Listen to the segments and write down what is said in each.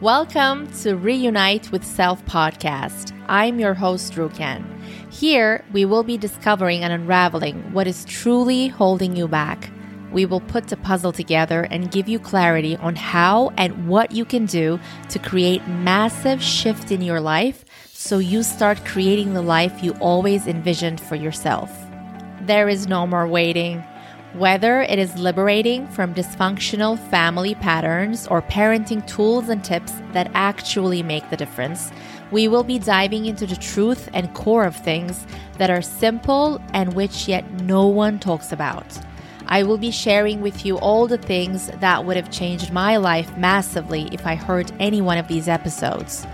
Welcome to Reunite with Self podcast. I'm your host, Drew Ruken. Here, we will be discovering and unraveling what is truly holding you back. We will put the puzzle together and give you clarity on how and what you can do to create massive shift in your life so you start creating the life you always envisioned for yourself. There is no more waiting. Whether it is liberating from dysfunctional family patterns or parenting tools and tips that actually make the difference, we will be diving into the truth and core of things that are simple and which yet no one talks about. I will be sharing with you all the things that would have changed my life massively if I heard any one of these episodes.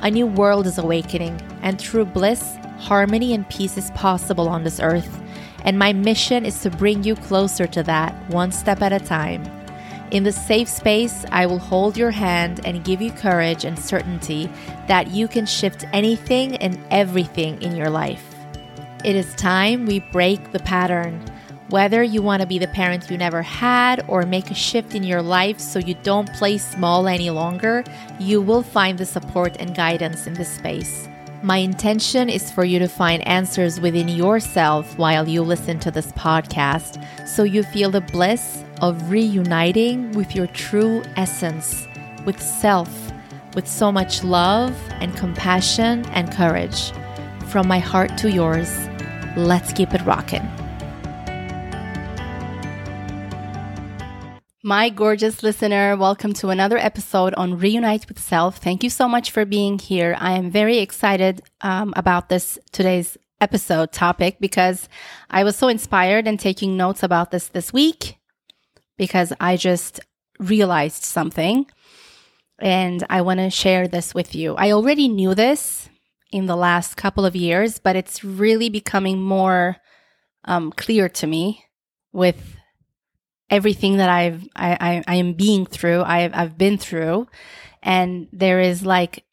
A new world is awakening, and true bliss, harmony, and peace is possible on this earth and my mission is to bring you closer to that one step at a time. In the safe space, I will hold your hand and give you courage and certainty that you can shift anything and everything in your life. It is time we break the pattern. Whether you want to be the parent you never had or make a shift in your life so you don't play small any longer, you will find the support and guidance in this space. My intention is for you to find answers within yourself while you listen to this podcast so you feel the bliss of reuniting with your true essence, with self, with so much love and compassion and courage. From my heart to yours, let's keep it rocking. My gorgeous listener, welcome to another episode on Reunite with Self. Thank you so much for being here. I am very excited um, about this today's episode topic because I was so inspired and taking notes about this this week because I just realized something and I want to share this with you. I already knew this in the last couple of years, but it's really becoming more um, clear to me with everything that I've I, I, I am being through, I've I've been through, and there is like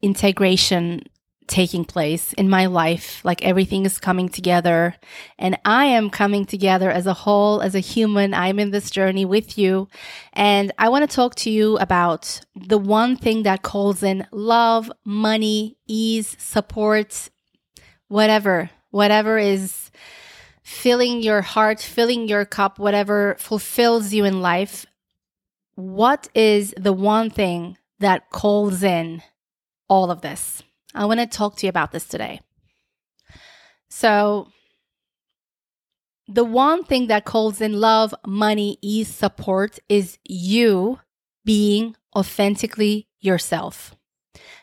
integration taking place in my life. Like everything is coming together, and I am coming together as a whole, as a human. I'm in this journey with you, and I want to talk to you about the one thing that calls in love, money, ease, support, whatever, whatever is filling your heart, filling your cup, whatever fulfills you in life, what is the one thing that calls in all of this? I want to talk to you about this today. So, the one thing that calls in love, money, ease, support is you being authentically yourself.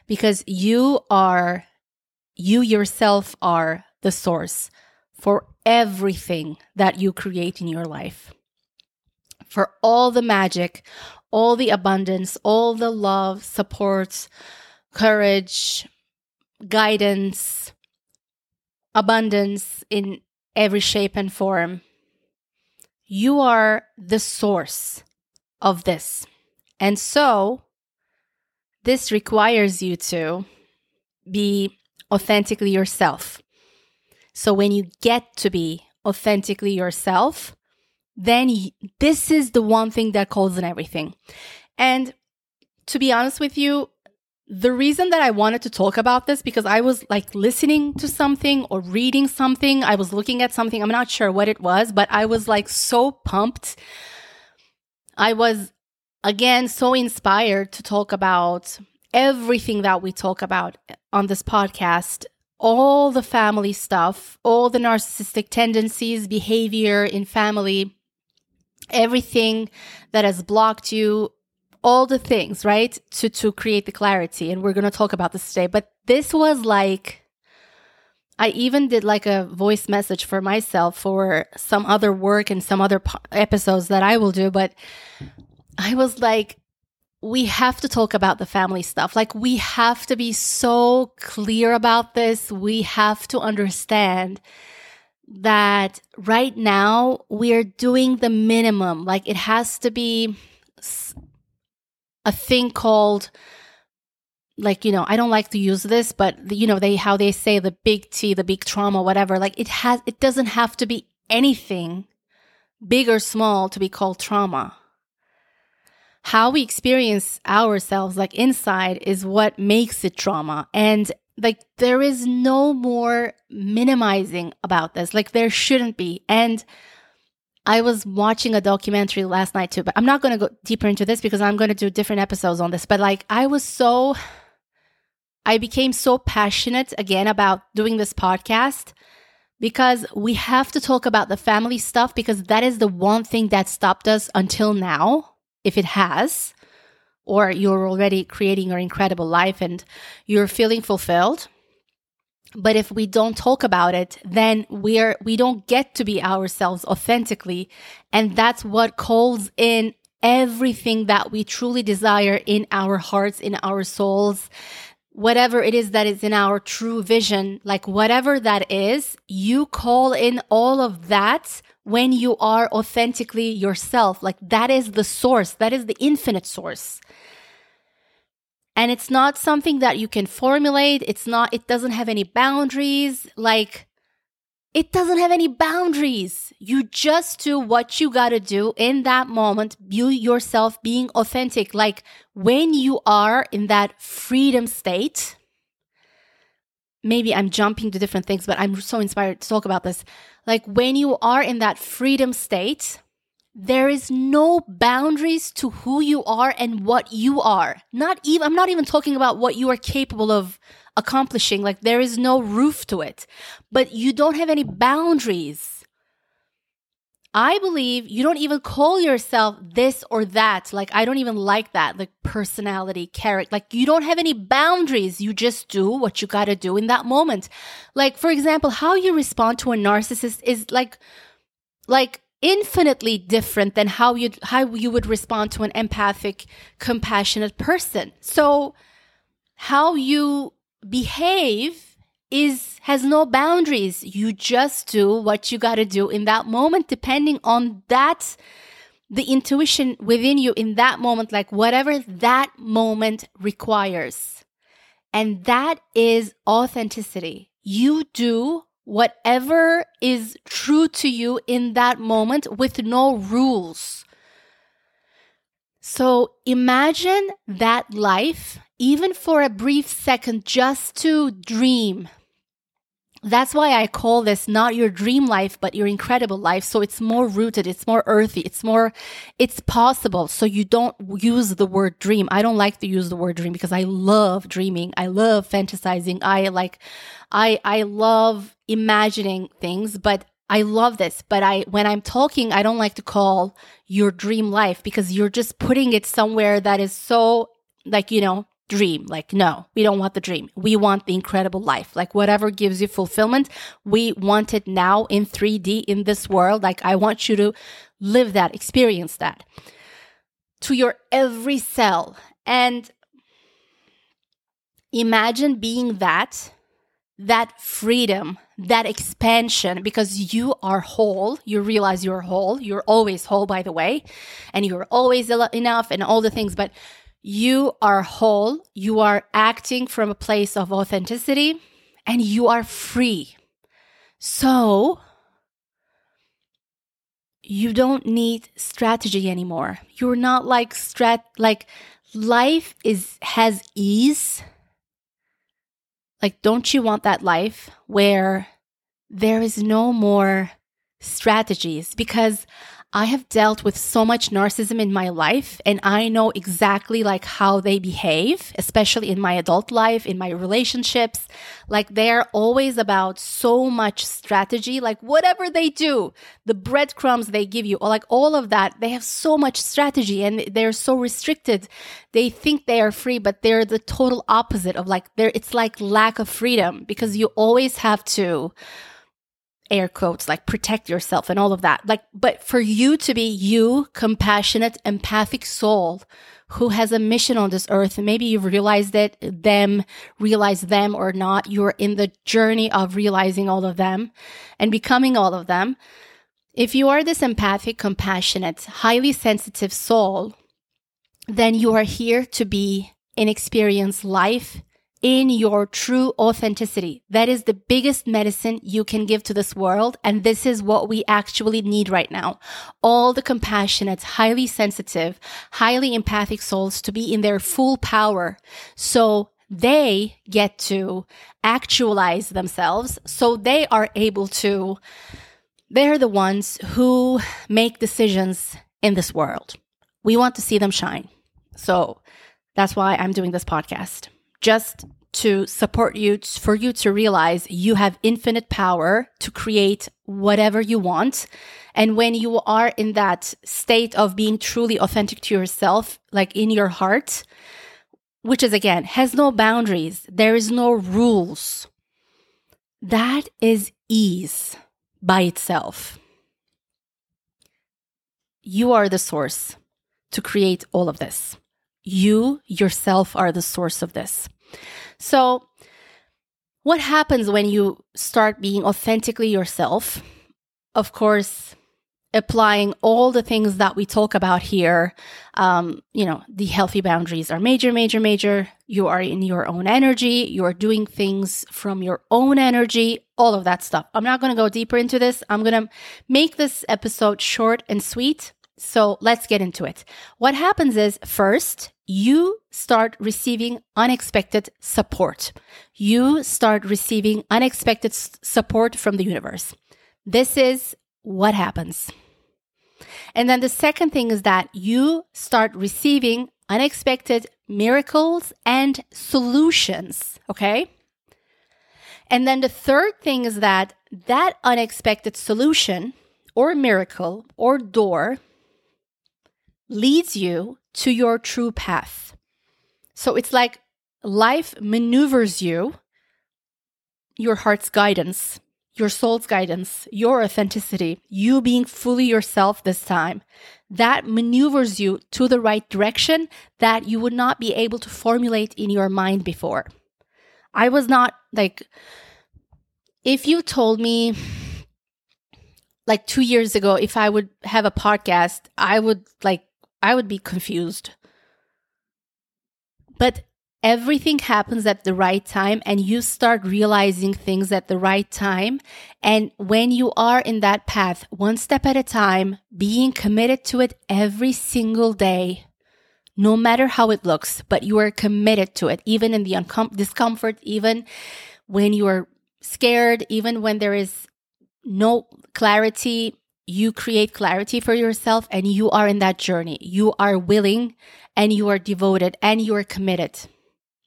Because you are, you yourself are the source for everything that you create in your life. For all the magic, all the abundance, all the love, support, courage, guidance, abundance in every shape and form. You are the source of this. And so, this requires you to be authentically yourself. So when you get to be authentically yourself, then this is the one thing that calls in everything. And to be honest with you, the reason that I wanted to talk about this because I was like listening to something or reading something, I was looking at something, I'm not sure what it was, but I was like so pumped. I was again so inspired to talk about everything that we talk about on this podcast all the family stuff, all the narcissistic tendencies, behavior in family, everything that has blocked you, all the things, right? To to create the clarity. And we're to talk about this today. But this was like I even did like a voice message for myself for some other work and some other po- episodes that I will do, but I was like we have to talk about the family stuff. Like, we have to be so clear about this. We have to understand that right now we're doing the minimum. Like, it has to be a thing called, like, you know, I don't like to use this, but, you know, they, how they say the big T, the big trauma, whatever. Like, it has, it doesn't have to be anything big or small to be called trauma how we experience ourselves like inside is what makes it trauma. And like there is no more minimizing about this. Like there shouldn't be. And i was watching a documentary last night too but i'm not going to go deeper into this because i'm going to do different episodes on this. But like i was so i became so passionate again about doing this podcast because we have to talk about the family stuff because that is the one thing that stopped us until now if it has, or you're already creating your incredible life and you're feeling fulfilled. But if we don't talk about it, then we're we don't get to be ourselves authentically. And that's what calls in everything that we truly desire in our hearts, in our souls, whatever it is that is in our true vision, like whatever that is, you call in all of that when you are authentically yourself. Like that is the source, that is the infinite source. And it's not something that you can formulate. It's not, it doesn't have any boundaries. Like, it doesn't have any boundaries. You just do what you gotta do in that moment. You yourself being authentic. Like when you are in that freedom state, maybe I'm jumping to different things, but I'm so inspired to talk about this. Like when you are in that freedom state, there is no boundaries to who you are and what you are. Not even, I'm not even talking about what you are capable of accomplishing. Like there is no roof to it, but you don't have any boundaries. I believe you don't even call yourself this or that. Like, I don't even like that. Like, personality, character. Like, you don't have any boundaries. You just do what you gotta do in that moment. Like, for example, how you respond to a narcissist is like, like, infinitely different than how you how you would respond to an empathic compassionate person so how you behave is has no boundaries. You just do what you got to do in that moment depending on that the intuition within you in that moment like whatever that moment requires. And that is authenticity. You do whatever is true to you in that moment with no rules. So imagine that life even for a brief second, just to dream. That's why I call this not your dream life, but your incredible life. So it's more rooted, it's more earthy, it's more, it's possible. So you don't use the word dream. I don't like to use the word dream because I love dreaming. I love fantasizing. I like, I, I love imagining things, but I love this, but I when I'm talking, I don't like to call your dream life because you're just putting it somewhere that is so like, you know, dream. Like, no, we don't want the dream. We want the incredible life. Like, whatever gives you fulfillment, we want it now in 3D in this world. Like, I want you to live that, experience that to your every cell. And imagine being that, that freedom, that expansion, because you are whole. You realize you're whole. You're always whole, by the way, and you're always enough and all the things. But you are whole, you are acting from a place of authenticity, and you are free. So, you don't need strategy anymore. You're not like strat like life is has ease. Like don't you want that life where there is no more strategies because I have dealt with so much narcissism in my life and I know exactly like how they behave, especially in my adult life, in my relationships. Like they're always about so much strategy, like whatever they do, the breadcrumbs they give you, or like all of that, they have so much strategy and they're so restricted. They think they are free, but they're the total opposite of like, they're, it's like lack of freedom because you always have to air quotes like protect yourself and all of that. Like but for you to be you compassionate empathic soul who has a mission on this earth maybe you've realized it them realize them or not you're in the journey of realizing all of them and becoming all of them. If you are this empathic compassionate highly sensitive soul then you are here to be and experience life in your true authenticity. That is the biggest medicine you can give to this world. And this is what we actually need right now. All the compassionate, highly sensitive, highly empathic souls to be in their full power. So they get to actualize themselves. So they are able to, they're the ones who make decisions in this world. We want to see them shine. So that's why I'm doing this podcast just to support you, for you to realize you have infinite power to create whatever you want. And when you are in that state of being truly authentic to yourself, like in your heart, which is again, has no boundaries, there is no rules, that is ease by itself. You are the source to create all of this. You yourself are the source of this. So, what happens when you start being authentically yourself? Of course, applying all the things that we talk about here. Um, you know, the healthy boundaries are major, major, major. You are in your own energy. You are doing things from your own energy, all of that stuff. I'm not going to go deeper into this. I'm going to make this episode short and sweet. So let's get into it. What happens is first, you start receiving unexpected support. You start receiving unexpected s- support from the universe. This is what happens. And then the second thing is that you start receiving unexpected miracles and solutions. Okay. And then the third thing is that that unexpected solution or miracle or door leads you to your true path. So it's like life maneuvers you, your heart's guidance, your soul's guidance, your authenticity, you being fully yourself this time. That maneuvers you to the right direction that you would not be able to formulate in your mind before. I was not like, if you told me like two years ago, if I would have a podcast, I would like I would be confused. But everything happens at the right time and you start realizing things at the right time. And when you are in that path, one step at a time, being committed to it every single day, no matter how it looks, but you are committed to it, even in the uncom- discomfort, even when you are scared, even when there is no clarity, you create clarity for yourself and you are in that journey. You are willing and you are devoted and you are committed.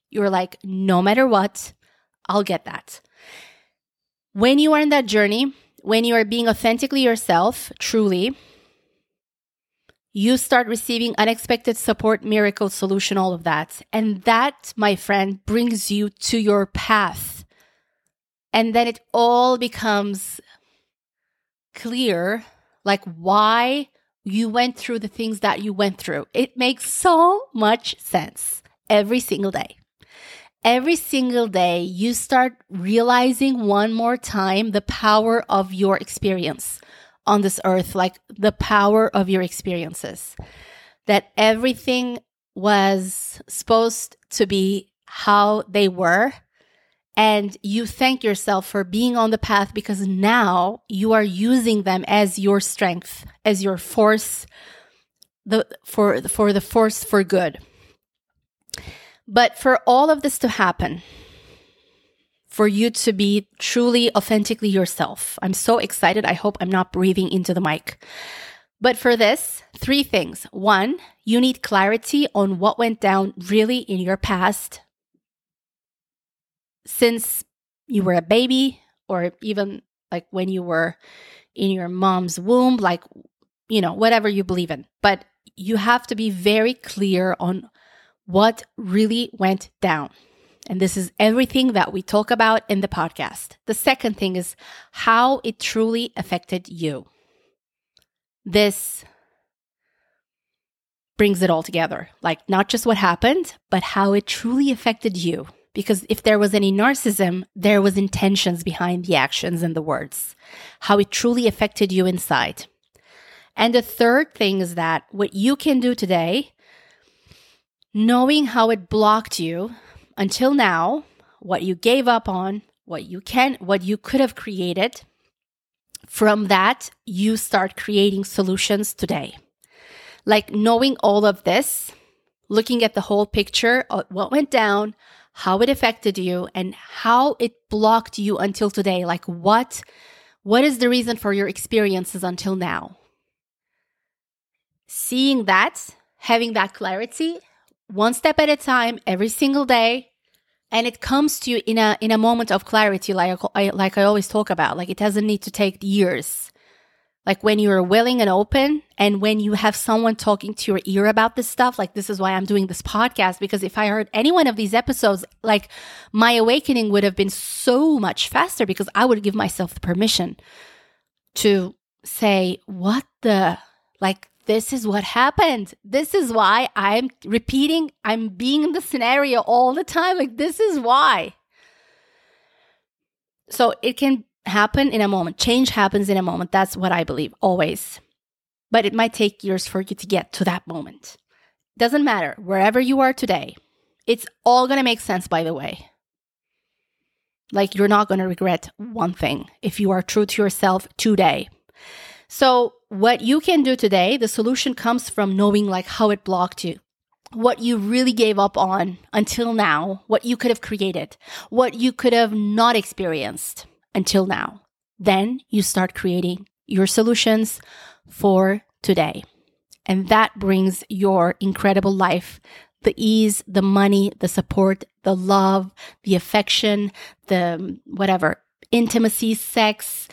You're like, no matter what, I'll get that. When you are in that journey, when you are being authentically yourself, truly, you start receiving unexpected support, miracle, solution, all of that. And that, my friend, brings you to your path. And then it all becomes clear like why you went through the things that you went through. It makes so much sense every single day. Every single day, you start realizing one more time the power of your experience on this earth, like the power of your experiences. That everything was supposed to be how they were and you thank yourself for being on the path because now you are using them as your strength as your force the for for the force for good. But for all of this to happen for you to be truly authentically yourself i'm so excited. I hope i'm not breathing into the mic. But for this, three things. One, you need clarity on what went down really in your past since you were a baby or even like when you were in your mom's womb, like, you know, whatever you believe in. But you have to be very clear on what really went down. And this is everything that we talk about in the podcast. The second thing is how it truly affected you. This brings it all together. Like, not just what happened, but how it truly affected you. Because if there was any narcissism, there was intentions behind the actions and the words, how it truly affected you inside. And the third thing is that what you can do today, knowing how it blocked you, until now, what you gave up on, what you can, what you could have created. From that, you start creating solutions today. Like knowing all of this, looking at the whole picture uh, what went down, how it affected you, and how it blocked you until today. Like what, what is the reason for your experiences until now? Seeing that, having that clarity, one step at a time, every single day, and it comes to you in a in a moment of clarity like like I always talk about like it doesn't need to take years like when you're willing and open and when you have someone talking to your ear about this stuff like this is why i'm doing this podcast because if i heard any one of these episodes like my awakening would have been so much faster because i would give myself the permission to say what the like this is what happened. This is why i'm repeating i'm being in the scenario all the time. Like this is why. So it can happen in a moment. Change happens in a moment. That's what I believe always. But it might take years for you to get to that moment. Doesn't matter wherever you are today. It's all going to make sense, by the way. Like you're not going to regret one thing if you are true to yourself today. So, what you can do today, the solution comes from knowing like how it blocked you, what you really gave up on until now, what you could have created, what you could have not experienced until now. Then you start creating your solutions for today. And that brings your incredible life the ease, the money, the support, the love, the affection, the whatever, intimacy, sex,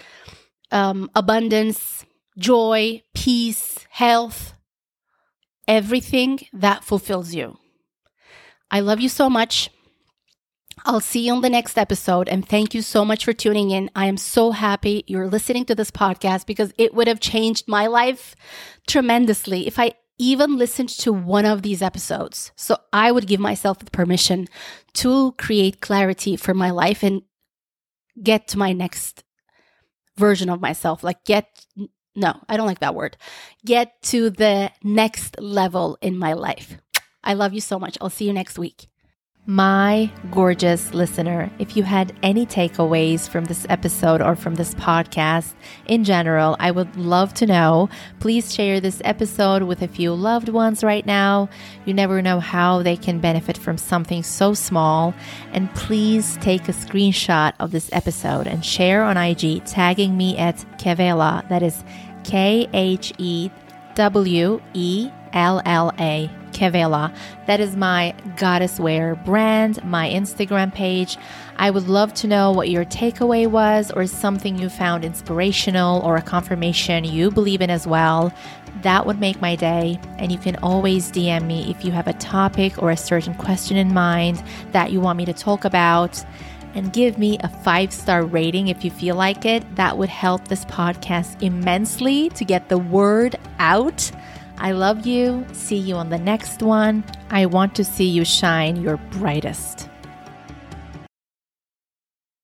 um, abundance, joy, peace, health, everything that fulfills you. I love you so much. I'll see you on the next episode. And thank you so much for tuning in. I am so happy you're listening to this podcast because it would have changed my life tremendously if I even listened to one of these episodes. So I would give myself the permission to create clarity for my life and get to my next version of myself. Like, get, no, I don't like that word. Get to the next level in my life. I love you so much. I'll see you next week. My gorgeous listener, if you had any takeaways from this episode or from this podcast in general, I would love to know. Please share this episode with a few loved ones right now. You never know how they can benefit from something so small. And please take a screenshot of this episode and share on IG, tagging me at Khewella. That is K H E W E L L A. Khewella. That is my goddess wear brand, my Instagram page. I would love to know what your takeaway was or something you found inspirational or a confirmation you believe in as well. That would make my day. And you can always DM me if you have a topic or a certain question in mind that you want me to talk about. And give me a five star rating if you feel like it. That would help this podcast immensely to get the word out. I love you. See you on the next one. I want to see you shine your brightest.